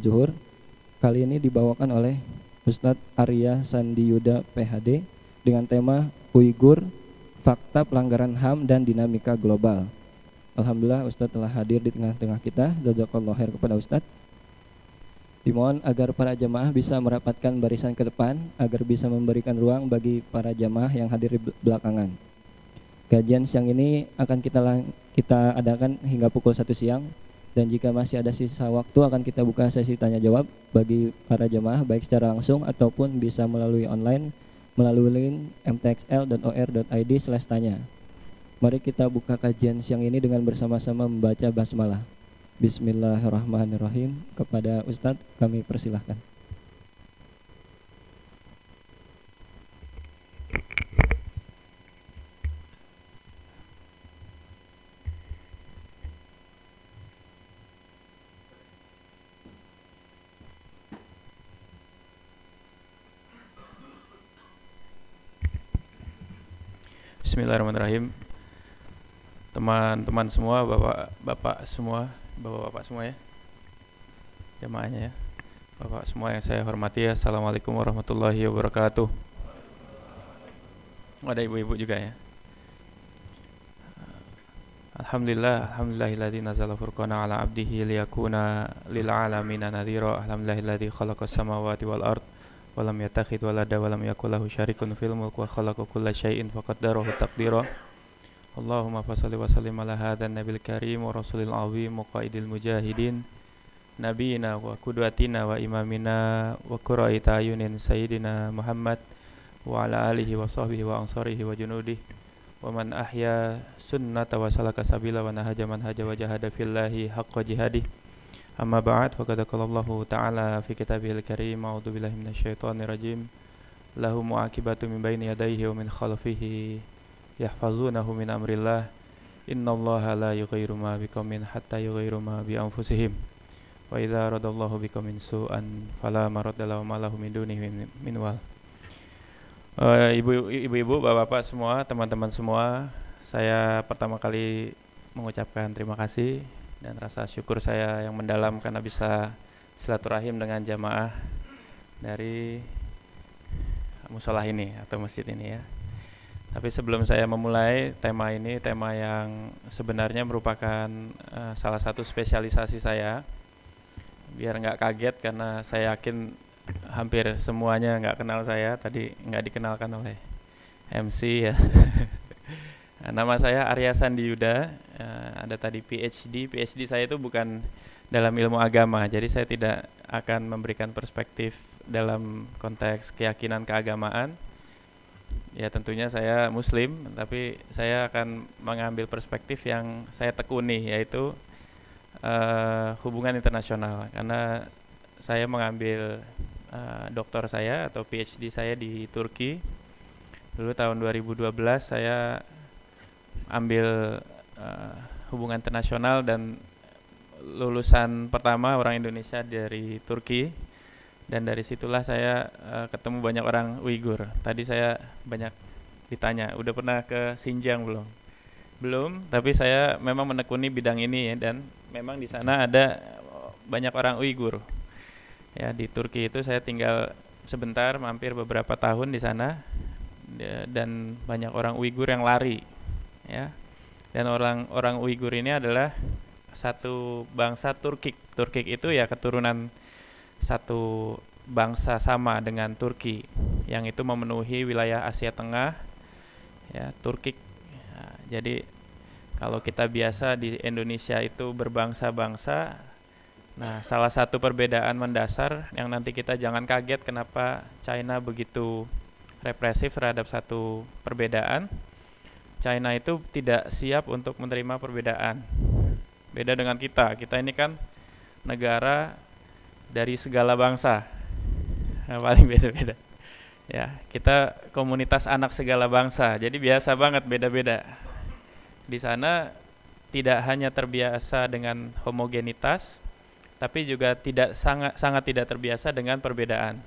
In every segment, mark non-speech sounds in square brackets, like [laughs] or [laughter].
Zuhur kali ini dibawakan oleh Ustadz Arya Sandi Yuda PhD dengan tema Uighur, Fakta Pelanggaran HAM dan Dinamika Global. Alhamdulillah Ustadz telah hadir di tengah-tengah kita. Jazakallah khair kepada Ustadz. Dimohon agar para jamaah bisa merapatkan barisan ke depan agar bisa memberikan ruang bagi para jamaah yang hadir di belakangan. Kajian siang ini akan kita kita adakan hingga pukul 1 siang dan jika masih ada sisa waktu akan kita buka sesi tanya jawab bagi para jemaah baik secara langsung ataupun bisa melalui online melalui link mtxl.or.id slash tanya. Mari kita buka kajian siang ini dengan bersama-sama membaca basmalah. Bismillahirrahmanirrahim. Kepada Ustadz kami persilahkan. Bismillahirrahmanirrahim. Teman-teman semua, bapak-bapak semua, bapak-bapak semua ya. Jamaahnya ya. Bapak semua yang saya hormati, Assalamualaikum warahmatullahi wabarakatuh. Ada ibu-ibu juga ya. Alhamdulillah, alhamdulillahilladzi nazala furqana ala abdihi liyakuna lil alamin nadhira. Alhamdulillahilladzi khalaqas samawati wal ardh walam yattakhid walada walam yakul lahu syarikun fil mulk wa khalaqa kulla syai'in faqaddarahu taqdira. Allahumma fasalli wa sallim ala hadzal nabil karim wa rasulil azim qaidil mujahidin. Nabiyina wa qudwatina wa imamina wa qurra'ati ayunin sayyidina Muhammad wa ala alihi wa sahbihi wa ansarihi wa junudihi wa man ahya sunnata wa salaka sabila wa nahaja man haja wa jahada fillahi haqqa jihadihi أما بعد فقد قال الله تعالى في كتابه الكريم أعوذ بالله من الشيطان الرجيم له معاقبة من بين يديه ومن خلفه يحفظونه من أمر الله إن الله لا يغير ما بقوم حتى يغيروا ما بأنفسهم وإذا أراد الله بكم سوءا فلا مرد له ما له من دونه من wal Ibu-ibu, bapak-bapak semua, teman-teman semua, saya pertama kali mengucapkan terima kasih dan rasa syukur saya yang mendalam karena bisa silaturahim dengan jamaah dari musola ini atau masjid ini ya. Tapi sebelum saya memulai tema ini, tema yang sebenarnya merupakan uh, salah satu spesialisasi saya, biar nggak kaget karena saya yakin hampir semuanya nggak kenal saya, tadi nggak dikenalkan oleh MC ya. [laughs] Nama saya Arya Sandi Yuda, uh, ada tadi PhD. PhD saya itu bukan dalam ilmu agama, jadi saya tidak akan memberikan perspektif dalam konteks keyakinan keagamaan. Ya tentunya saya Muslim, tapi saya akan mengambil perspektif yang saya tekuni, yaitu uh, hubungan internasional. Karena saya mengambil uh, doktor saya atau PhD saya di Turki. Dulu tahun 2012 saya ambil uh, hubungan internasional dan lulusan pertama orang Indonesia dari Turki dan dari situlah saya uh, ketemu banyak orang Uighur. Tadi saya banyak ditanya, udah pernah ke Xinjiang belum? Belum, tapi saya memang menekuni bidang ini ya dan memang di sana ada banyak orang Uighur. Ya, di Turki itu saya tinggal sebentar, mampir beberapa tahun di sana dan banyak orang Uighur yang lari ya. Dan orang-orang Uighur ini adalah satu bangsa Turkik. Turkik itu ya keturunan satu bangsa sama dengan Turki yang itu memenuhi wilayah Asia Tengah ya Turkik. Nah, jadi kalau kita biasa di Indonesia itu berbangsa-bangsa, nah salah satu perbedaan mendasar yang nanti kita jangan kaget kenapa China begitu represif terhadap satu perbedaan China itu tidak siap untuk menerima perbedaan. Beda dengan kita. Kita ini kan negara dari segala bangsa. Nah, paling beda-beda. Ya, kita komunitas anak segala bangsa. Jadi biasa banget beda-beda. Di sana tidak hanya terbiasa dengan homogenitas, tapi juga tidak sangat sangat tidak terbiasa dengan perbedaan.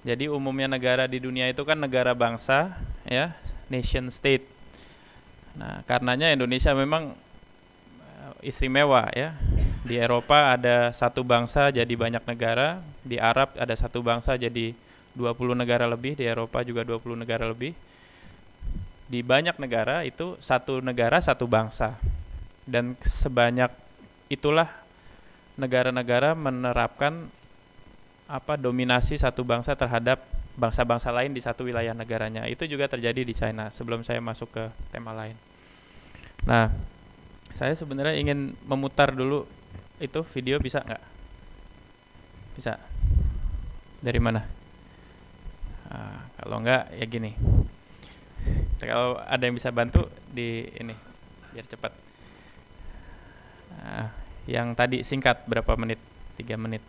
Jadi umumnya negara di dunia itu kan negara bangsa, ya, nation state Nah, karenanya Indonesia memang eh, istimewa ya. Di Eropa ada satu bangsa jadi banyak negara, di Arab ada satu bangsa jadi 20 negara lebih, di Eropa juga 20 negara lebih. Di banyak negara itu satu negara satu bangsa. Dan sebanyak itulah negara-negara menerapkan apa dominasi satu bangsa terhadap bangsa-bangsa lain di satu wilayah negaranya. Itu juga terjadi di China sebelum saya masuk ke tema lain. Nah, saya sebenarnya ingin memutar dulu itu video bisa nggak? Bisa. Dari mana? Nah, kalau nggak ya gini. Kalau ada yang bisa bantu di ini biar cepat. Nah, yang tadi singkat berapa menit? Tiga menit.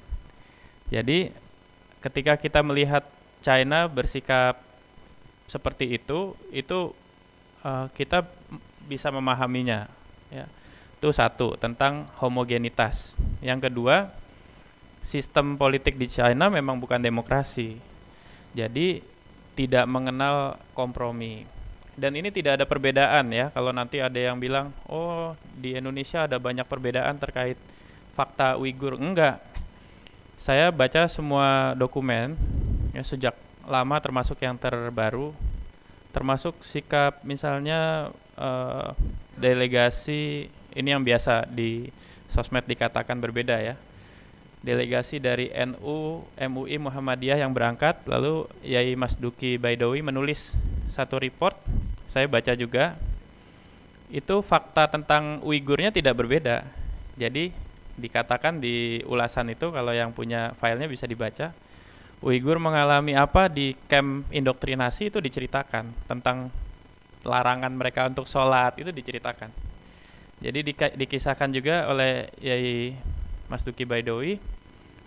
Jadi ketika kita melihat China bersikap seperti itu, itu uh, kita bisa memahaminya. Ya. Itu satu tentang homogenitas. Yang kedua, sistem politik di China memang bukan demokrasi. Jadi tidak mengenal kompromi. Dan ini tidak ada perbedaan ya. Kalau nanti ada yang bilang, "Oh, di Indonesia ada banyak perbedaan terkait fakta Uighur." Enggak saya baca semua dokumen ya sejak lama termasuk yang terbaru termasuk sikap misalnya uh, delegasi ini yang biasa di sosmed dikatakan berbeda ya. Delegasi dari NU MUI Muhammadiyah yang berangkat lalu Yai Mas Duki Baidowi menulis satu report saya baca juga. Itu fakta tentang Uigurnya tidak berbeda. Jadi dikatakan di ulasan itu kalau yang punya filenya bisa dibaca. Uighur mengalami apa di camp indoktrinasi itu diceritakan tentang larangan mereka untuk sholat itu diceritakan. Jadi di, dikisahkan juga oleh Yai Mas Duki Baidowi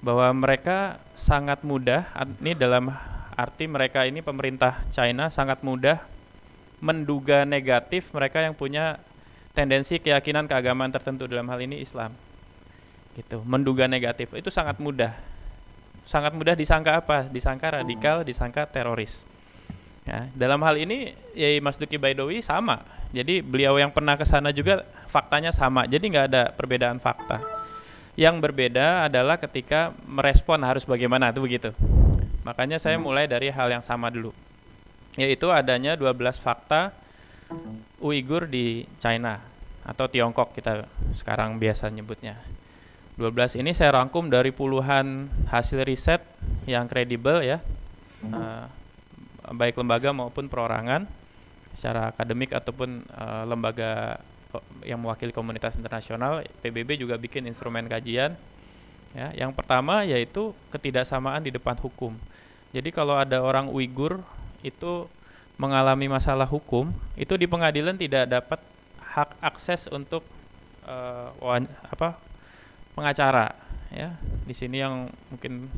bahwa mereka sangat mudah ini dalam arti mereka ini pemerintah China sangat mudah menduga negatif mereka yang punya tendensi keyakinan keagamaan tertentu dalam hal ini Islam gitu menduga negatif itu sangat mudah sangat mudah disangka apa? Disangka radikal disangka teroris. Ya dalam hal ini Yai Mas Duki Baidowi sama. Jadi beliau yang pernah ke sana juga faktanya sama. Jadi nggak ada perbedaan fakta. Yang berbeda adalah ketika merespon harus bagaimana itu begitu. Makanya saya hmm. mulai dari hal yang sama dulu. Yaitu adanya 12 fakta Uighur di China atau Tiongkok kita sekarang biasa nyebutnya 12 ini saya rangkum dari puluhan hasil riset yang kredibel ya, uh, baik lembaga maupun perorangan, secara akademik ataupun uh, lembaga yang mewakili komunitas internasional. PBB juga bikin instrumen kajian. Ya, yang pertama yaitu ketidaksamaan di depan hukum. Jadi kalau ada orang Uighur itu mengalami masalah hukum, itu di pengadilan tidak dapat hak akses untuk uh, apa pengacara ya. Di sini yang mungkin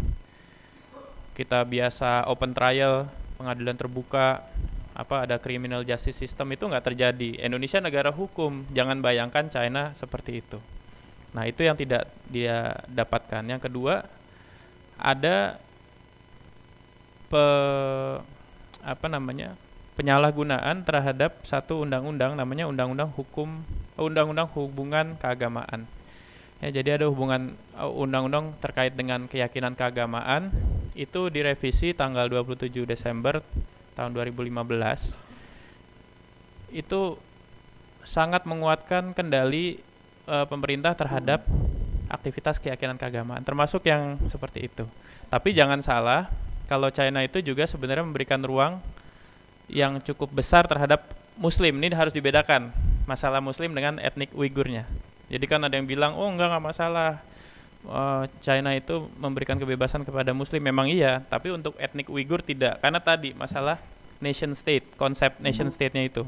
kita biasa open trial, pengadilan terbuka, apa ada criminal justice system itu nggak terjadi. Indonesia negara hukum, jangan bayangkan China seperti itu. Nah itu yang tidak dia dapatkan. Yang kedua ada pe, apa namanya penyalahgunaan terhadap satu undang-undang namanya undang-undang hukum undang-undang hubungan keagamaan. Ya, jadi ada hubungan uh, undang-undang terkait dengan keyakinan keagamaan itu direvisi tanggal 27 Desember tahun 2015. Itu sangat menguatkan kendali uh, pemerintah terhadap aktivitas keyakinan keagamaan, termasuk yang seperti itu. Tapi jangan salah, kalau China itu juga sebenarnya memberikan ruang yang cukup besar terhadap Muslim. Ini harus dibedakan masalah Muslim dengan etnik Uigurnya. Jadi kan ada yang bilang, oh enggak enggak masalah. Uh, China itu memberikan kebebasan kepada Muslim memang iya, tapi untuk etnik Uighur tidak, karena tadi masalah nation state, konsep nation hmm. state-nya itu.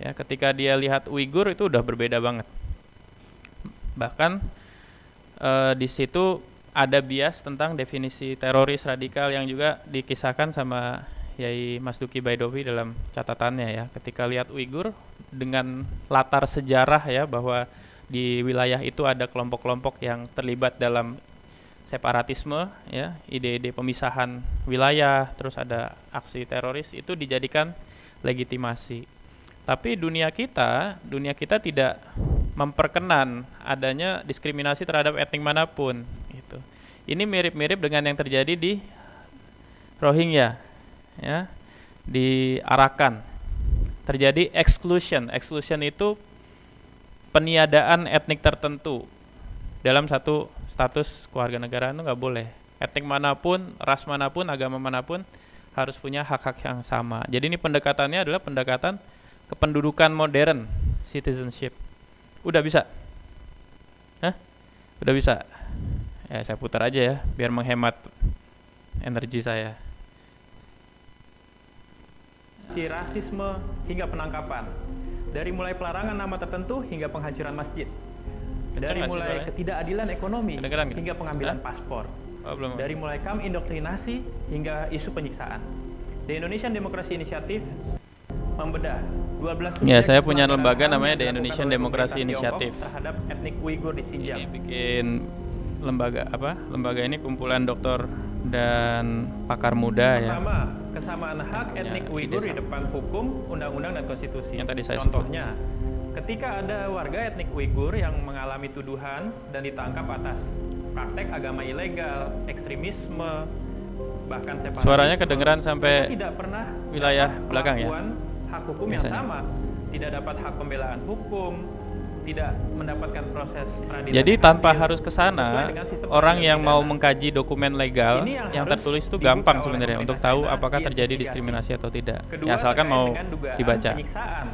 Ya, ketika dia lihat Uighur itu udah berbeda banget. Bahkan uh, di situ ada bias tentang definisi teroris radikal yang juga dikisahkan sama Yai Mas Duki Baidowi dalam catatannya ya. Ketika lihat Uighur dengan latar sejarah ya bahwa di wilayah itu ada kelompok-kelompok yang terlibat dalam separatisme ya ide-ide pemisahan wilayah terus ada aksi teroris itu dijadikan legitimasi tapi dunia kita dunia kita tidak memperkenan adanya diskriminasi terhadap etnik mana pun gitu. Ini mirip-mirip dengan yang terjadi di Rohingya ya di Arakan. Terjadi exclusion. Exclusion itu peniadaan etnik tertentu dalam satu status keluarga negara itu nggak boleh. Etnik mana pun, ras mana pun, agama mana pun harus punya hak-hak yang sama. Jadi ini pendekatannya adalah pendekatan kependudukan modern, citizenship. Udah bisa? Hah? Udah bisa? Ya saya putar aja ya, biar menghemat energi saya. Si rasisme hingga penangkapan. Dari mulai pelarangan nama tertentu hingga penghancuran masjid. Dari mulai ketidakadilan ekonomi hingga pengambilan Hah? paspor. Oh, belum. Dari mulai kam indoktrinasi hingga isu penyiksaan. The Indonesian Democracy Initiative membedah 12 Ya, saya punya lembaga namanya The Indonesian Democracy Initiative terhadap etnik Uighur di Xinjiang. Ini bikin lembaga apa? Lembaga ini kumpulan dokter dan pakar muda Pertama, ya. Pertama, kesamaan hak etnik Uighur di depan hukum, undang-undang dan konstitusi. Yang tadi saya Contohnya, sebut. ketika ada warga etnik Uighur yang mengalami tuduhan dan ditangkap atas praktek agama ilegal, ekstremisme, bahkan separatisme. Suaranya kedengeran sampai tidak pernah wilayah belakang ya. Hak hukum Biasanya. yang sama, tidak dapat hak pembelaan hukum, tidak mendapatkan proses peradilan. Jadi tanpa harus ke sana, orang yang mau mengkaji dokumen legal yang, yang tertulis itu gampang sebenarnya untuk tahu apakah terjadi diskriminasi atau tidak. Kedua, ya asalkan mau dibaca. Penyiksaan.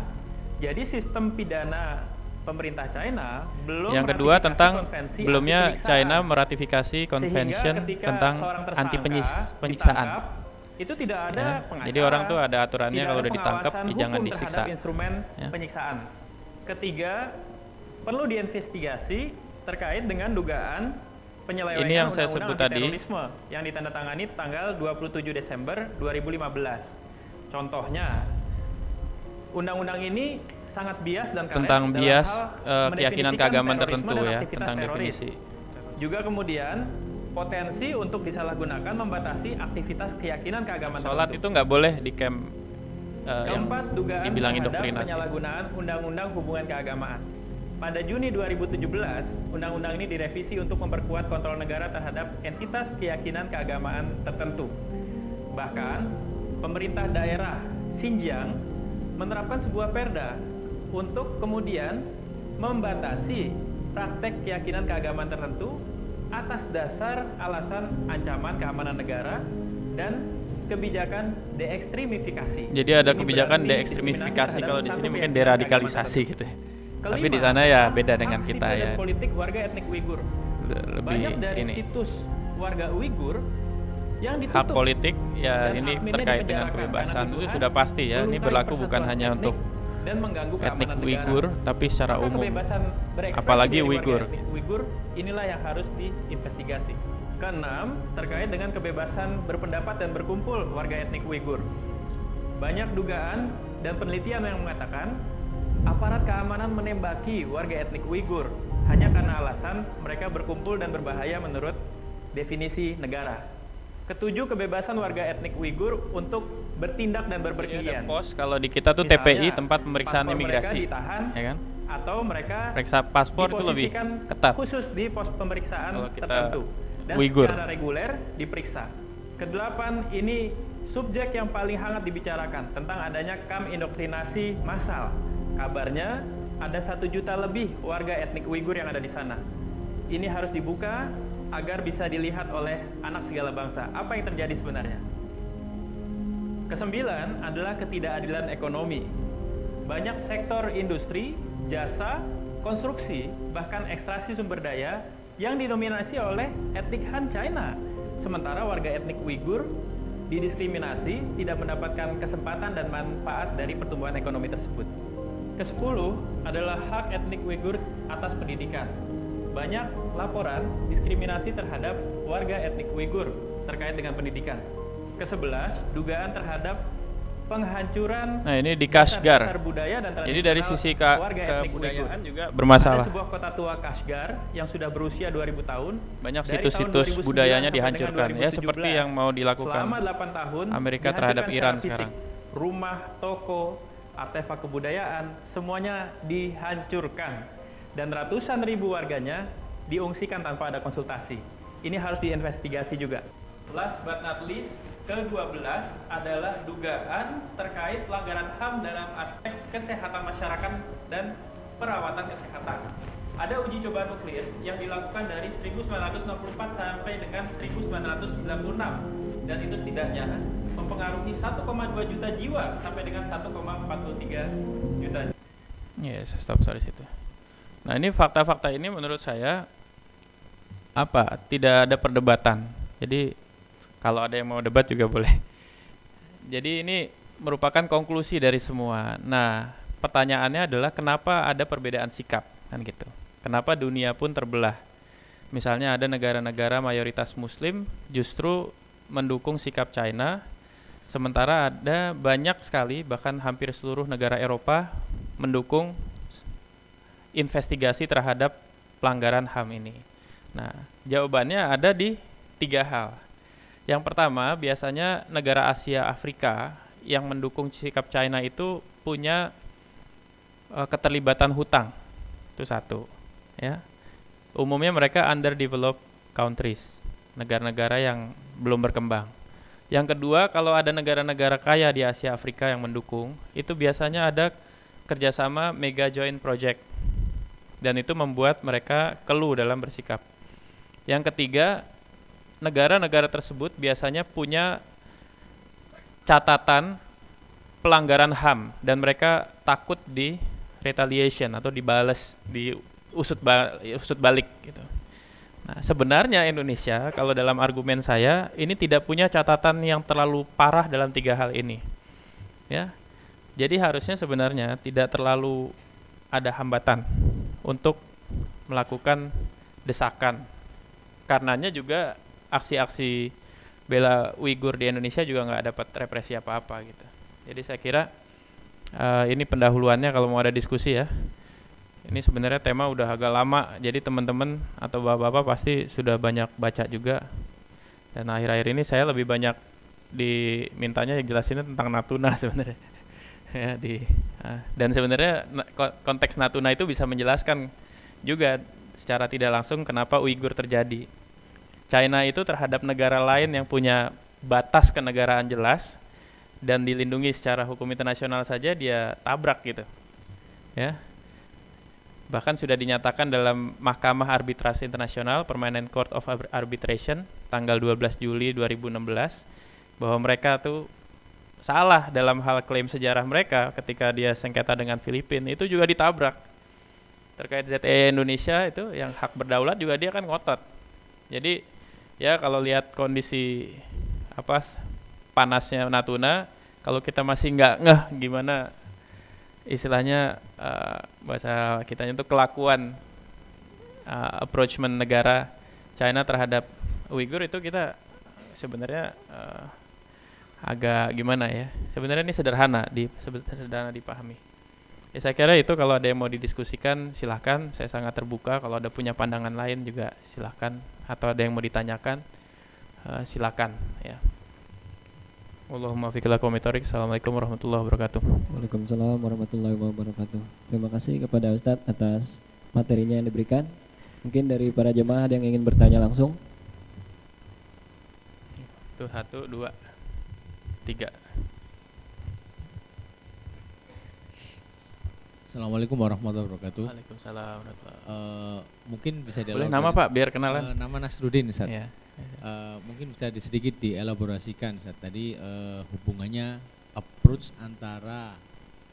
Jadi sistem pidana pemerintah China belum Yang kedua tentang belumnya China meratifikasi convention tentang anti penyiksaan. Itu tidak ada ya. Jadi orang tuh ada aturannya kalau udah ditangkap ya jangan disiksa. instrumen ya. penyiksaan. Ketiga, perlu diinvestigasi terkait dengan dugaan penyelewengan Ini yang saya sebut tadi yang ditandatangani tanggal 27 Desember 2015. Contohnya, undang-undang ini sangat bias dan tentang bias uh, keyakinan keagamaan tertentu ya, tentang teroris. definisi. Juga kemudian potensi untuk disalahgunakan membatasi aktivitas keyakinan keagamaan Sholat tertentu. itu nggak boleh di camp uh, Keempat, yang dugaan dibilang indoktrinasi. penyalahgunaan undang-undang hubungan keagamaan. Pada Juni 2017, undang-undang ini direvisi untuk memperkuat kontrol negara terhadap entitas keyakinan keagamaan tertentu. Bahkan, pemerintah daerah Xinjiang menerapkan sebuah perda untuk kemudian membatasi praktek keyakinan keagamaan tertentu atas dasar alasan ancaman keamanan negara dan kebijakan deekstremifikasi. Jadi ada kebijakan deekstremifikasi kalau di sini mungkin deradikalisasi gitu. Ya. Kelima, Tapi di sana ya beda dengan kita ya. politik warga etnik Uighur. Lebih Banyak dari ini. situs warga Uighur yang ditutup. Hak politik ya ini terkait dengan kebebasan itu sudah pasti ya. Ini berlaku bukan hanya untuk dan mengganggu etnik Uighur, tapi secara Maka umum. Apalagi Uighur. Uighur inilah yang harus diinvestigasi. Keenam, terkait dengan kebebasan berpendapat dan berkumpul warga etnik Uighur. Banyak dugaan dan penelitian yang mengatakan aparat keamanan menembaki warga etnik Uighur hanya karena alasan mereka berkumpul dan berbahaya menurut definisi negara. Ketujuh, kebebasan warga etnik Uighur untuk bertindak dan berpergian. pos kalau di kita tuh Misalnya, TPI tempat pemeriksaan imigrasi, ditahan, ya kan? Atau mereka periksa paspor itu lebih ketat. Khusus di pos pemeriksaan kalau kita tertentu dan Uyghur. secara reguler diperiksa. Kedelapan, ini subjek yang paling hangat dibicarakan tentang adanya kam indoktrinasi massal Kabarnya ada satu juta lebih warga etnik Uighur yang ada di sana. Ini harus dibuka agar bisa dilihat oleh anak segala bangsa. Apa yang terjadi sebenarnya? Kesembilan adalah ketidakadilan ekonomi. Banyak sektor industri, jasa, konstruksi, bahkan ekstraksi sumber daya yang didominasi oleh etnik Han China. Sementara warga etnik Uighur didiskriminasi, tidak mendapatkan kesempatan dan manfaat dari pertumbuhan ekonomi tersebut. Kesepuluh adalah hak etnik Uighur atas pendidikan. Banyak laporan diskriminasi terhadap warga etnik Uighur terkait dengan pendidikan. Kesebelas, dugaan terhadap penghancuran Nah, ini di Kashgar. budaya dan Jadi dari sisi ke kebudayaan juga bermasalah. Ada sebuah kota tua Kashgar yang sudah berusia 2000 tahun. Banyak situs-situs budayanya dihancurkan ya seperti yang mau dilakukan Selama 8 tahun Amerika terhadap Iran fisik. sekarang. Rumah, toko, artefak kebudayaan semuanya dihancurkan. dan ratusan ribu warganya diungsikan tanpa ada konsultasi. Ini harus diinvestigasi juga. Last but not least, ke-12 adalah dugaan terkait pelanggaran HAM dalam aspek kesehatan masyarakat dan perawatan kesehatan. Ada uji coba nuklir yang dilakukan dari 1964 sampai dengan 1996 dan itu setidaknya mempengaruhi 1,2 juta jiwa sampai dengan 1,43 juta. Yes, stop sorry situ. Nah ini fakta-fakta ini menurut saya apa? Tidak ada perdebatan. Jadi kalau ada yang mau debat juga boleh. [laughs] Jadi ini merupakan konklusi dari semua. Nah pertanyaannya adalah kenapa ada perbedaan sikap kan gitu? Kenapa dunia pun terbelah? Misalnya ada negara-negara mayoritas Muslim justru mendukung sikap China, sementara ada banyak sekali bahkan hampir seluruh negara Eropa mendukung investigasi terhadap pelanggaran HAM ini. Nah, jawabannya ada di tiga hal. Yang pertama, biasanya negara Asia Afrika yang mendukung sikap China itu punya uh, keterlibatan hutang. Itu satu, ya. Umumnya mereka underdeveloped countries, negara-negara yang belum berkembang. Yang kedua, kalau ada negara-negara kaya di Asia Afrika yang mendukung, itu biasanya ada kerjasama mega joint project dan itu membuat mereka keluh dalam bersikap. Yang ketiga, negara-negara tersebut biasanya punya catatan pelanggaran HAM dan mereka takut di retaliation atau dibales, di usut, ba usut balik gitu. Nah, sebenarnya Indonesia kalau dalam argumen saya ini tidak punya catatan yang terlalu parah dalam tiga hal ini. Ya. Jadi harusnya sebenarnya tidak terlalu ada hambatan untuk melakukan desakan. Karenanya juga aksi-aksi bela Uighur di Indonesia juga nggak dapat represi apa-apa gitu. Jadi saya kira uh, ini pendahuluannya kalau mau ada diskusi ya. Ini sebenarnya tema udah agak lama, jadi teman-teman atau bapak-bapak pasti sudah banyak baca juga. Dan akhir-akhir ini saya lebih banyak dimintanya jelasinnya tentang Natuna [laughs] sebenarnya ya di uh, dan sebenarnya konteks Natuna itu bisa menjelaskan juga secara tidak langsung kenapa Uighur terjadi. China itu terhadap negara lain yang punya batas kenegaraan jelas dan dilindungi secara hukum internasional saja dia tabrak gitu. Ya. Bahkan sudah dinyatakan dalam Mahkamah Arbitrasi Internasional Permanent Court of Arbitration tanggal 12 Juli 2016 bahwa mereka tuh salah dalam hal klaim sejarah mereka ketika dia sengketa dengan Filipina. Itu juga ditabrak. Terkait ZTE Indonesia itu yang hak berdaulat juga dia kan ngotot. Jadi ya kalau lihat kondisi apa panasnya Natuna kalau kita masih nggak ngeh gimana istilahnya uh, bahasa kitanya itu kelakuan uh, approachment negara China terhadap Uighur itu kita sebenarnya uh, agak gimana ya. Sebenarnya ini sederhana di sederhana dipahami. Ya saya kira itu kalau ada yang mau didiskusikan silahkan. Saya sangat terbuka. Kalau ada punya pandangan lain juga silahkan. Atau ada yang mau ditanyakan uh, silahkan ya. Allahumma fiqhil Assalamualaikum warahmatullahi wabarakatuh. Waalaikumsalam warahmatullahi wabarakatuh. Terima kasih kepada Ustadz atas materinya yang diberikan. Mungkin dari para jemaah ada yang ingin bertanya langsung. Tuh satu dua tiga. Assalamualaikum warahmatullahi wabarakatuh. Waalaikumsalam warahmatullahi uh, Mungkin bisa Boleh nama Pak biar kenalan. Uh, nama Nasrudin Ustaz. Yeah. Uh, mungkin bisa sedikit dielaborasikan Ustaz. Tadi uh, hubungannya approach antara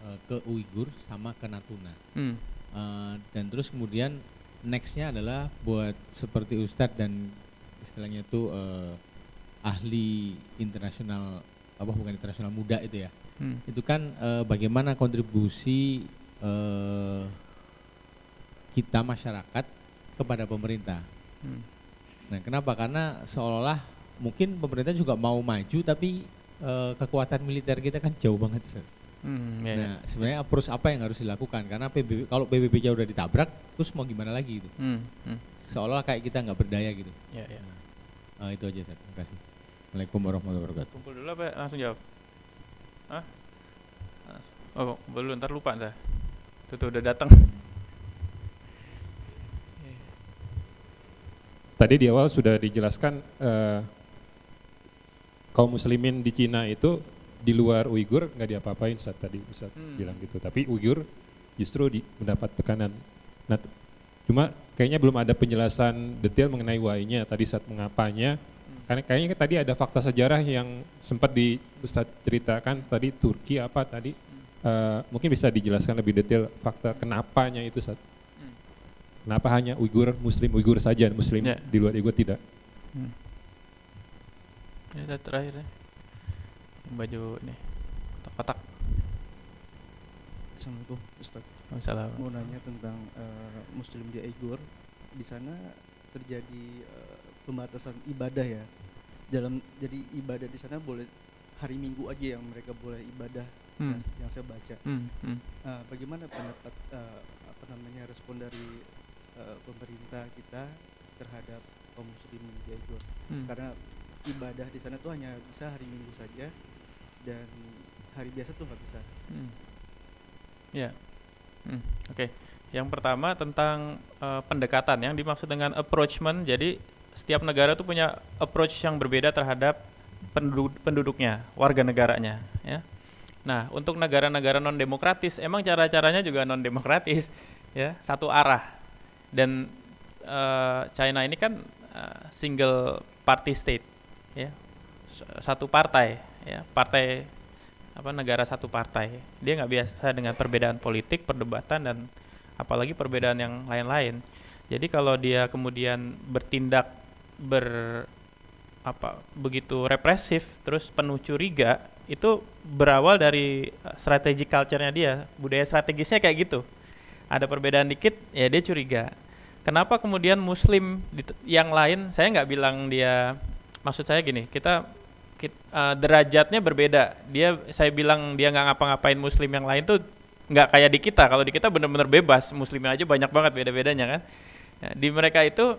uh, ke Uighur sama ke Natuna. Hmm. Uh, dan terus kemudian nextnya adalah buat seperti Ustadz dan istilahnya itu uh, ahli internasional apa bukan internasional muda itu ya hmm. itu kan e, bagaimana kontribusi e, kita masyarakat kepada pemerintah hmm. nah kenapa karena seolah-olah mungkin pemerintah juga mau maju tapi e, kekuatan militer kita kan jauh banget sir. Hmm, ya, nah ya. sebenarnya approach apa yang harus dilakukan karena PBB kalau PBB udah ditabrak terus mau gimana lagi itu hmm, hmm. seolah kayak kita nggak berdaya gitu ya, ya. Nah, itu aja saya terima kasih Assalamualaikum warahmatullahi wabarakatuh. Kumpul dulu apa langsung jawab? Hah? Oh, belum ntar lupa ntar. Tuh, tuh udah datang. Tadi di awal sudah dijelaskan eh, kaum muslimin di Cina itu di luar Uighur nggak diapa-apain saat tadi Ustaz hmm. bilang gitu. Tapi Uighur justru di, mendapat tekanan. Nah, cuma kayaknya belum ada penjelasan detail mengenai why-nya tadi saat mengapanya. Hmm. Karena kayaknya tadi ada fakta sejarah yang sempat di Ustaz ceritakan tadi Turki apa tadi Uh, mungkin bisa dijelaskan lebih detail fakta kenapanya itu saat. Hmm. Kenapa hanya Uighur, Muslim Uighur saja, Muslim yeah. di luar Uighur tidak? Hmm. Ini terakhir ya. Baju ini kotak. Assalamualaikum Ustaz. Waalaikumsalam. Mau nanya tentang uh, Muslim di Uyghur. Di sana terjadi uh, pembatasan ibadah ya. Dalam jadi ibadah di sana boleh hari Minggu aja yang mereka boleh ibadah hmm. yang, saya baca. Hmm. Hmm. Uh, bagaimana pendapat uh, apa namanya respon dari uh, pemerintah kita terhadap kaum muslim di? Hmm. Karena ibadah di sana tuh hanya bisa hari Minggu saja dan hari biasa tuh nggak bisa. Hmm. Ya, hmm. oke. Okay. Yang pertama tentang uh, pendekatan yang dimaksud dengan approachment. Jadi setiap negara tuh punya approach yang berbeda terhadap penduduk, penduduknya, warga negaranya. Ya. Nah, untuk negara-negara non demokratis, emang cara-caranya juga non demokratis, [laughs] ya, satu arah. Dan uh, China ini kan uh, single party state ya satu partai ya partai apa negara satu partai dia nggak biasa dengan perbedaan politik perdebatan dan apalagi perbedaan yang lain-lain jadi kalau dia kemudian bertindak ber apa begitu represif terus penuh curiga itu berawal dari uh, strategi culture-nya dia budaya strategisnya kayak gitu ada perbedaan dikit ya dia curiga kenapa kemudian muslim yang lain saya nggak bilang dia maksud saya gini, kita, kita uh, derajatnya berbeda. Dia saya bilang dia nggak ngapa-ngapain muslim yang lain tuh nggak kayak di kita. Kalau di kita benar-benar bebas, muslimnya aja banyak banget beda-bedanya kan. Ya, di mereka itu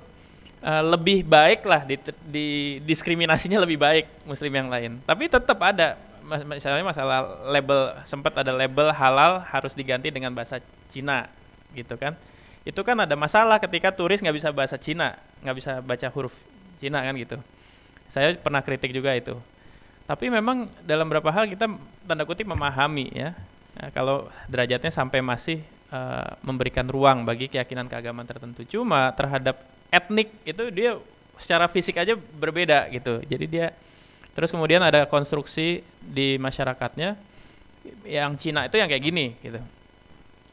uh, lebih baik lah di, di diskriminasinya lebih baik muslim yang lain. Tapi tetap ada misalnya masalah label sempat ada label halal harus diganti dengan bahasa Cina gitu kan. Itu kan ada masalah ketika turis nggak bisa bahasa Cina, nggak bisa baca huruf Cina kan gitu. Saya pernah kritik juga itu. Tapi memang dalam beberapa hal kita tanda kutip memahami ya. Nah, kalau derajatnya sampai masih uh, memberikan ruang bagi keyakinan keagamaan tertentu. Cuma terhadap etnik itu dia secara fisik aja berbeda gitu. Jadi dia terus kemudian ada konstruksi di masyarakatnya yang Cina itu yang kayak gini gitu.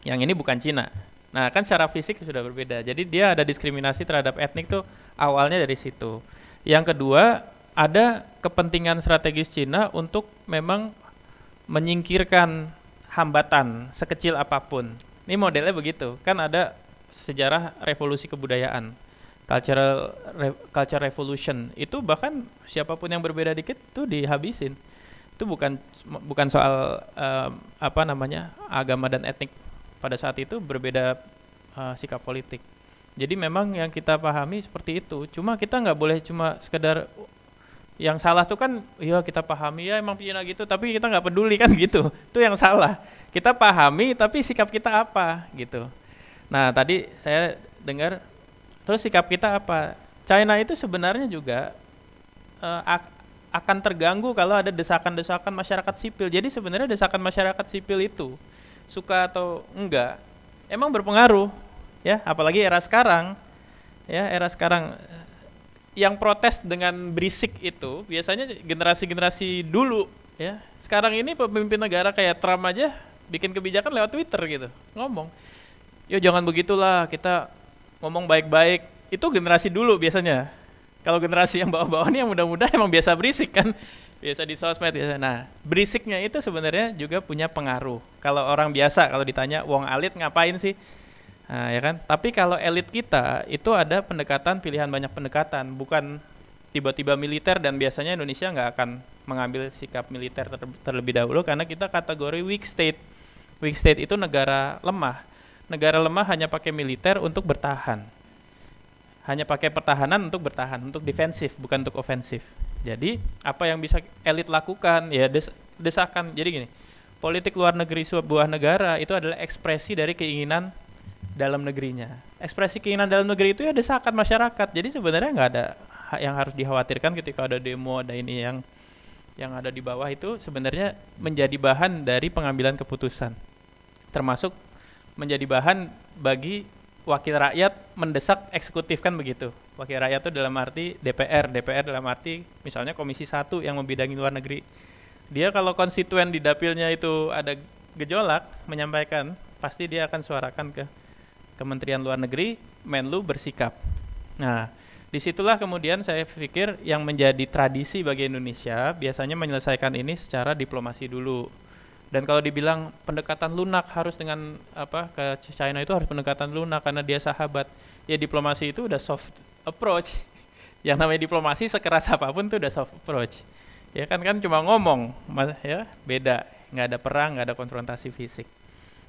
Yang ini bukan Cina. Nah, kan secara fisik sudah berbeda. Jadi dia ada diskriminasi terhadap etnik tuh awalnya dari situ. Yang kedua, ada kepentingan strategis Cina untuk memang menyingkirkan hambatan sekecil apa pun. Ini modelnya begitu. Kan ada sejarah revolusi kebudayaan, cultural re, culture revolution. Itu bahkan siapa pun yang berbeda dikit tuh dihabisin. Itu bukan bukan soal uh, apa namanya agama dan etnik pada saat itu berbeda uh, sikap politik. Jadi memang yang kita pahami seperti itu. Cuma kita nggak boleh cuma sekedar yang salah tuh kan ya kita pahami ya emang Cina gitu tapi kita nggak peduli kan gitu itu yang salah kita pahami tapi sikap kita apa gitu nah tadi saya dengar terus sikap kita apa? China itu sebenarnya juga uh, akan terganggu kalau ada desakan-desakan masyarakat sipil. Jadi sebenarnya desakan masyarakat sipil itu suka atau enggak emang berpengaruh ya. Apalagi era sekarang ya era sekarang yang protes dengan berisik itu biasanya generasi-generasi dulu ya. Sekarang ini pemimpin negara kayak Trump aja bikin kebijakan lewat Twitter gitu ngomong yo jangan begitulah kita ngomong baik-baik. Itu generasi dulu biasanya. Kalau generasi yang bawah-bawah ini yang muda-muda emang biasa berisik kan. Biasa di sosmed biasa. Nah berisiknya itu sebenarnya juga punya pengaruh. Kalau orang biasa kalau ditanya wong alit ngapain sih? Nah, ya kan? Tapi kalau elit kita itu ada pendekatan pilihan banyak pendekatan, bukan tiba-tiba militer dan biasanya Indonesia nggak akan mengambil sikap militer ter terlebih dahulu karena kita kategori weak state. Weak state itu negara lemah. Negara lemah hanya pakai militer untuk bertahan. Hanya pakai pertahanan untuk bertahan, untuk defensif, bukan untuk ofensif. Jadi, apa yang bisa elit lakukan? Ya des desakan. Jadi gini, politik luar negeri sebuah negara itu adalah ekspresi dari keinginan dalam negerinya. Ekspresi keinginan dalam negeri itu ya desakan masyarakat. Jadi sebenarnya nggak ada yang harus dikhawatirkan ketika ada demo, ada ini yang yang ada di bawah itu sebenarnya menjadi bahan dari pengambilan keputusan. Termasuk menjadi bahan bagi wakil rakyat mendesak eksekutif kan begitu. Wakil rakyat itu dalam arti DPR, DPR dalam arti misalnya Komisi 1 yang membidangi luar negeri. Dia kalau konstituen di dapilnya itu ada gejolak menyampaikan, pasti dia akan suarakan ke Kementerian Luar Negeri, Menlu bersikap. Nah, di situlah kemudian saya pikir yang menjadi tradisi bagi Indonesia biasanya menyelesaikan ini secara diplomasi dulu. Dan kalau dibilang pendekatan lunak harus dengan apa ke China itu harus pendekatan lunak karena dia sahabat, ya diplomasi itu udah soft approach. [laughs] Yang namanya diplomasi sekeras apa pun itu udah soft approach. Ya kan kan cuma ngomong, ya beda, nggak ada perang, nggak ada konfrontasi fisik.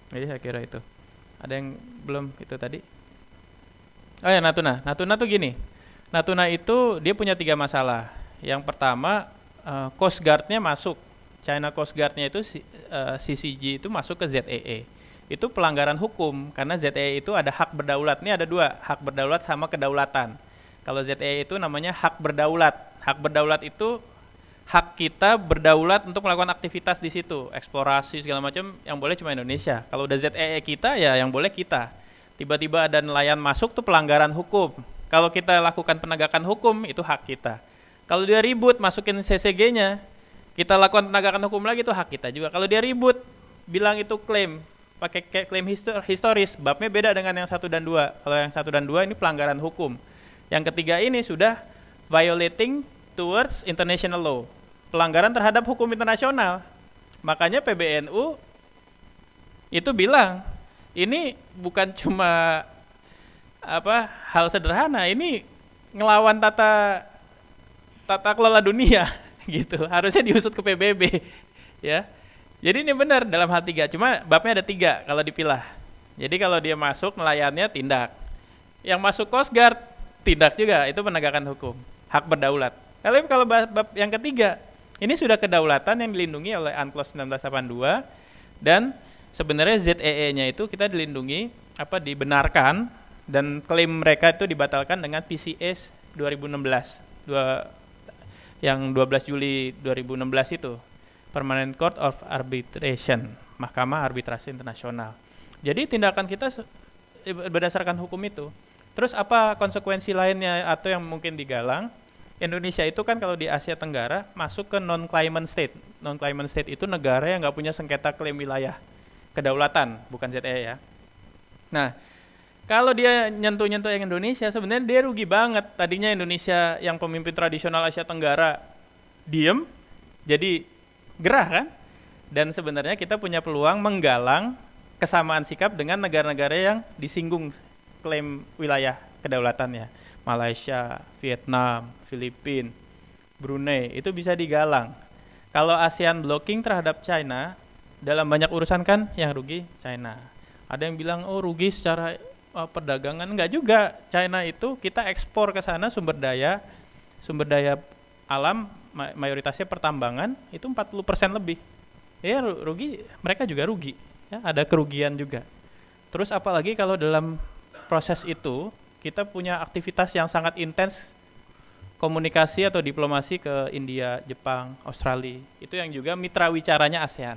Jadi saya kira itu. Ada yang belum itu tadi? Oh ya Natuna. Natuna tuh gini. Natuna itu dia punya tiga masalah. Yang pertama uh, Coast Guard-nya masuk. China Coast Guard-nya itu uh, eh, CCG itu masuk ke ZEE. Itu pelanggaran hukum karena ZEE itu ada hak berdaulat. Ini ada dua, hak berdaulat sama kedaulatan. Kalau ZEE itu namanya hak berdaulat. Hak berdaulat itu hak kita berdaulat untuk melakukan aktivitas di situ, eksplorasi segala macam yang boleh cuma Indonesia. Kalau udah ZEE kita ya yang boleh kita. Tiba-tiba ada nelayan masuk tuh pelanggaran hukum. Kalau kita lakukan penegakan hukum itu hak kita. Kalau dia ribut masukin CCG-nya, kita lakukan penegakan hukum lagi itu hak kita juga. Kalau dia ribut bilang itu klaim pakai klaim historis, babnya beda dengan yang satu dan dua. Kalau yang satu dan dua ini pelanggaran hukum. Yang ketiga ini sudah violating towards international law. Pelanggaran terhadap hukum internasional. Makanya PBNU itu bilang, ini bukan [laughs] cuma apa hal sederhana, ini ngelawan tata tata kelola dunia [laughs] gitu. Harusnya diusut ke PBB [laughs] ya. Jadi ini benar dalam hal tiga, cuma babnya ada tiga kalau dipilah. Jadi kalau dia masuk nelayannya tindak. Yang masuk Coast Guard tindak juga, itu penegakan hukum, hak berdaulat. Tapi kalau bab, bab yang ketiga, ini sudah kedaulatan yang dilindungi oleh UNCLOS 1982 dan sebenarnya ZEE-nya itu kita dilindungi apa dibenarkan dan klaim mereka itu dibatalkan dengan PCS 2016 dua, yang 12 Juli 2016 itu Permanent Court of Arbitration Mahkamah Arbitrasi Internasional. Jadi tindakan kita berdasarkan hukum itu. Terus apa konsekuensi lainnya atau yang mungkin digalang? Indonesia itu kan kalau di Asia Tenggara masuk ke non claimant state. Non claimant state itu negara yang nggak punya sengketa klaim wilayah kedaulatan, bukan ZE ya. Nah, kalau dia nyentuh-nyentuh yang Indonesia, sebenarnya dia rugi banget. Tadinya Indonesia yang pemimpin tradisional Asia Tenggara diem, jadi gerah kan? Dan sebenarnya kita punya peluang menggalang kesamaan sikap dengan negara-negara yang disinggung klaim wilayah kedaulatannya. Malaysia, Vietnam, Filipina, Brunei itu bisa digalang. Kalau ASEAN blocking terhadap China dalam banyak urusan kan yang rugi China. Ada yang bilang oh rugi secara uh, perdagangan enggak juga. China itu kita ekspor ke sana sumber daya sumber daya alam mayoritasnya pertambangan itu 40% lebih. Ya rugi mereka juga rugi. Ya, ada kerugian juga. Terus apalagi kalau dalam proses itu kita punya aktivitas yang sangat intens komunikasi atau diplomasi ke India, Jepang, Australia. Itu yang juga mitra wicaranya ASEAN.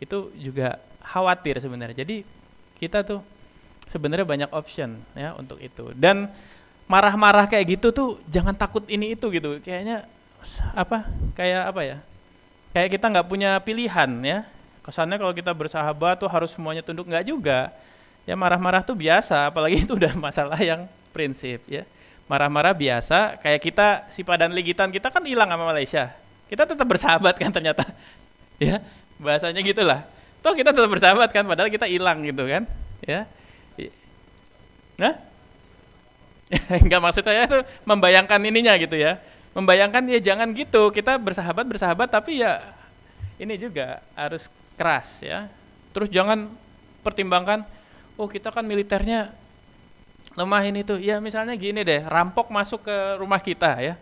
Itu juga khawatir sebenarnya. Jadi kita tuh sebenarnya banyak option ya untuk itu. Dan marah-marah kayak gitu tuh jangan takut ini itu gitu. Kayaknya apa? Kayak apa ya? Kayak kita nggak punya pilihan ya. Kesannya kalau kita bersahabat tuh harus semuanya tunduk nggak juga ya marah-marah tuh biasa apalagi [laughs] itu udah masalah yang prinsip ya marah-marah biasa kayak kita si padan ligitan kita kan hilang sama Malaysia kita tetap bersahabat kan ternyata [laughs] ya bahasanya gitulah toh kita tetap bersahabat kan padahal kita hilang gitu kan ya nah [laughs] nggak maksud saya itu membayangkan ininya gitu ya membayangkan ya jangan gitu kita bersahabat bersahabat tapi ya ini juga harus keras ya terus jangan pertimbangkan oh kita kan militernya lemah ini tuh. Ya misalnya gini deh, rampok masuk ke rumah kita ya.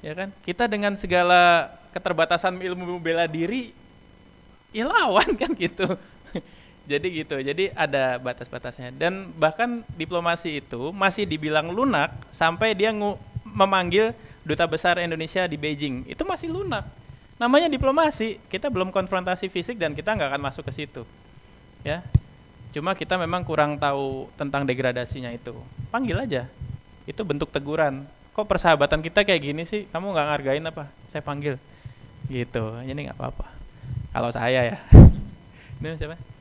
Ya kan? Kita dengan segala keterbatasan ilmu bela diri ya lawan kan gitu. Jadi gitu. Jadi ada batas-batasnya. Dan bahkan diplomasi itu masih dibilang lunak sampai dia memanggil duta besar Indonesia di Beijing. Itu masih lunak. Namanya diplomasi. Kita belum konfrontasi fisik dan kita nggak akan masuk ke situ. Ya. Cuma kita memang kurang tahu tentang degradasinya itu. Panggil aja. Itu bentuk teguran. Kok persahabatan kita kayak gini sih? Kamu nggak ngargain apa? Saya panggil. Gitu. Ini nggak apa-apa. Kalau saya ya. [laughs] Ini siapa?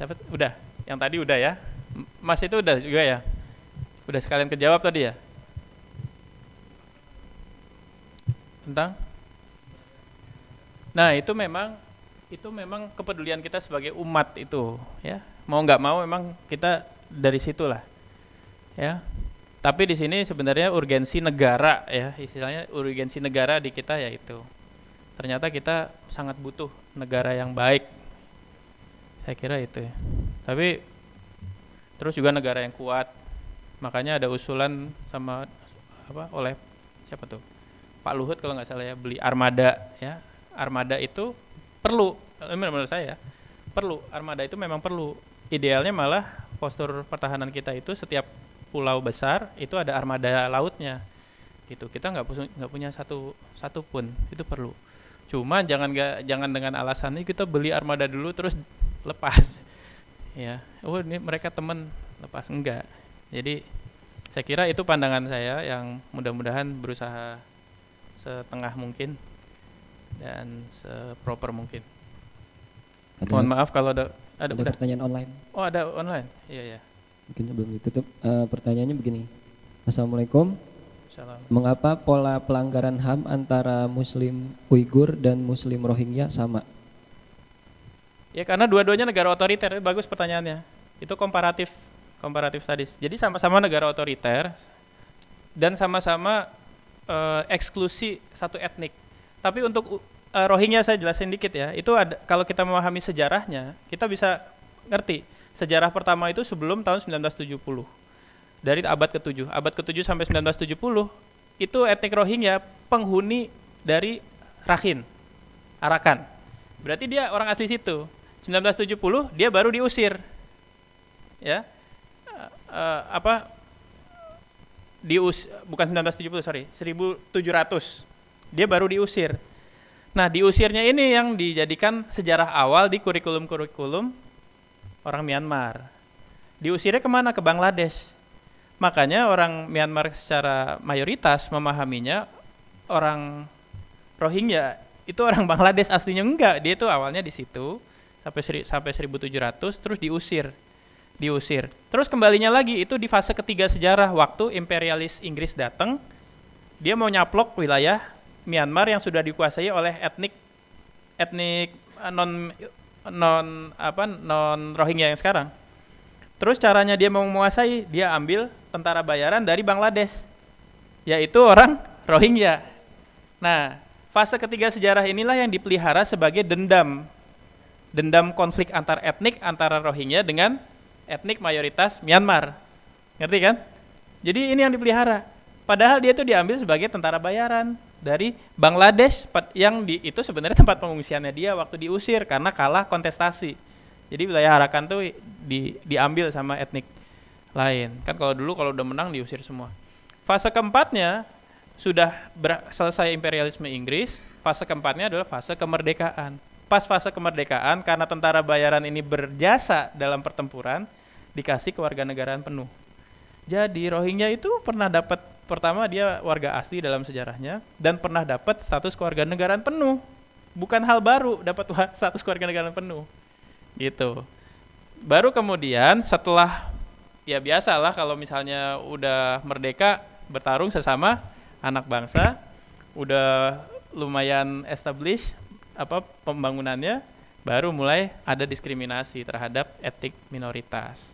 Siapa? Udah. Yang tadi udah ya. Mas itu udah juga ya. Udah sekalian kejawab tadi ya. Tentang? Nah itu memang itu memang kepedulian kita sebagai umat itu ya mau nggak mau memang kita dari situlah ya tapi di sini sebenarnya urgensi negara ya istilahnya urgensi negara di kita yaitu ternyata kita sangat butuh negara yang baik saya kira itu ya. Tapi terus juga negara yang kuat. Makanya ada usulan sama apa oleh siapa tuh? Pak Luhut kalau nggak salah ya beli armada ya. Armada itu perlu menurut saya perlu. Armada itu memang perlu. Idealnya malah postur pertahanan kita itu setiap pulau besar itu ada armada lautnya. Gitu. Kita nggak nggak punya satu satu pun. Itu perlu. Cuma jangan gak, jangan dengan alasan ini kita beli armada dulu terus lepas. Ya. Oh ini mereka temen lepas. Enggak. Jadi saya kira itu pandangan saya yang mudah-mudahan berusaha setengah mungkin dan seproper mungkin. Ada, mohon maaf kalau ada ada, ada pertanyaan online? Oh ada online? Iya ya mungkin sebelum ditutup uh, pertanyaannya begini. Assalamualaikum. Salam. Mengapa pola pelanggaran HAM antara Muslim Uighur dan Muslim Rohingya sama? Ya karena dua-duanya negara otoriter, bagus pertanyaannya. Itu komparatif, komparatif tadis. Jadi sama-sama negara otoriter dan sama-sama uh, eksklusi satu etnik. Tapi untuk uh, Rohingya saya jelasin dikit ya. Itu ada kalau kita memahami sejarahnya, kita bisa ngerti. Sejarah pertama itu sebelum tahun 1970. Dari abad ke-7. Abad ke-7 sampai 1970 itu etnik Rohingya penghuni dari Rakhine, Arakan. Berarti dia orang asli situ. 1970 dia baru diusir. Ya. Uh, apa? Dius bukan 1970 sorry 1700 dia baru diusir. Nah diusirnya ini yang dijadikan sejarah awal di kurikulum-kurikulum orang Myanmar. Diusirnya ke mana? Ke Bangladesh. Makanya orang Myanmar secara mayoritas memahaminya orang Rohingya. Itu orang [laughs] Bangladesh aslinya enggak. Dia itu awalnya di situ sampai sampai 1700 terus diusir. Diusir. Terus kembalinya lagi itu di fase ketiga sejarah waktu imperialis Inggris datang dia mau nyaplok wilayah Myanmar yang sudah dikuasai oleh etnik etnik eh, non non apa non Rohingya yang sekarang. Terus caranya dia mau menguasai dia ambil tentara bayaran dari Bangladesh yaitu orang Rohingya. Nah fase ketiga sejarah inilah yang dipelihara sebagai dendam dendam konflik antar etnik antara Rohingya dengan etnik mayoritas Myanmar. Ngerti kan? Jadi ini yang dipelihara. Padahal dia itu diambil sebagai tentara bayaran dari Bangladesh yang di, itu sebenarnya [laughs] tempat pengungsiannya dia waktu diusir karena kalah kontestasi. Jadi wilayah Arakan tuh di, diambil sama etnik lain. Kan kalau dulu kalau udah menang diusir semua. Fase keempatnya sudah selesai imperialisme Inggris, fase keempatnya adalah fase kemerdekaan pas fase kemerdekaan karena tentara bayaran ini berjasa dalam pertempuran dikasih kewarganegaraan penuh. Jadi Rohingya itu pernah dapat pertama dia warga asli dalam sejarahnya dan pernah dapat status kewarganegaraan penuh. Bukan hal baru dapat [laughs] status kewarganegaraan penuh. Gitu. Baru kemudian setelah ya biasalah kalau misalnya udah merdeka bertarung sesama anak bangsa, udah lumayan established apa pembangunannya baru mulai ada diskriminasi terhadap etik minoritas.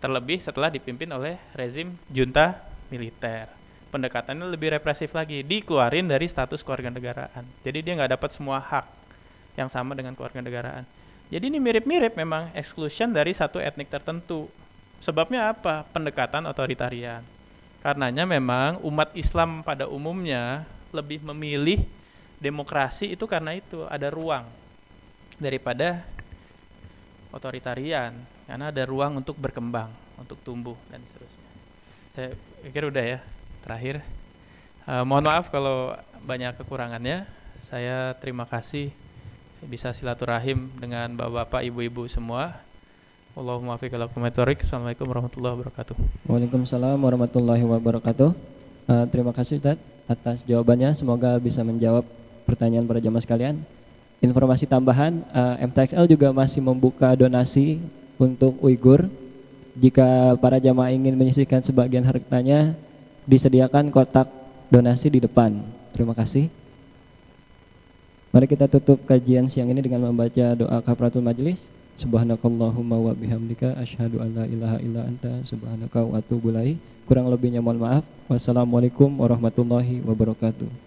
Terlebih setelah dipimpin oleh rezim junta militer. Pendekatannya lebih represif lagi, dikeluarin dari status keluarga negaraan. Jadi dia nggak dapat semua hak yang sama dengan keluarga negaraan. Jadi ini mirip-mirip memang exclusion dari satu etnik tertentu. Sebabnya apa? Pendekatan otoritarian. Karenanya memang umat Islam pada umumnya lebih memilih demokrasi itu karena itu ada ruang daripada otoritarian karena ada ruang untuk berkembang, untuk tumbuh dan seterusnya. Saya pikir udah ya. Terakhir, uh, mohon maaf kalau banyak kekurangannya. Saya terima kasih bisa silaturahim dengan bapak-bapak, ibu-ibu semua. Allahumma Assalamualaikum warahmatullahi wabarakatuh. Waalaikumsalam warahmatullahi wabarakatuh. Uh, terima kasih Ustaz atas jawabannya. Semoga bisa menjawab pertanyaan para jamaah sekalian. Informasi tambahan, uh, eh, MTXL juga masih membuka donasi untuk Uighur. Jika para jamaah ingin menyisihkan sebagian hartanya, disediakan kotak donasi di depan. Terima kasih. Mari kita tutup kajian siang ini dengan membaca doa kafaratul majlis. Subhanakallahumma wa bihamdika asyhadu an la ilaha illa anta subhanaka wa atubu. Kurang lebihnya mohon maaf. Wassalamualaikum warahmatullahi wabarakatuh.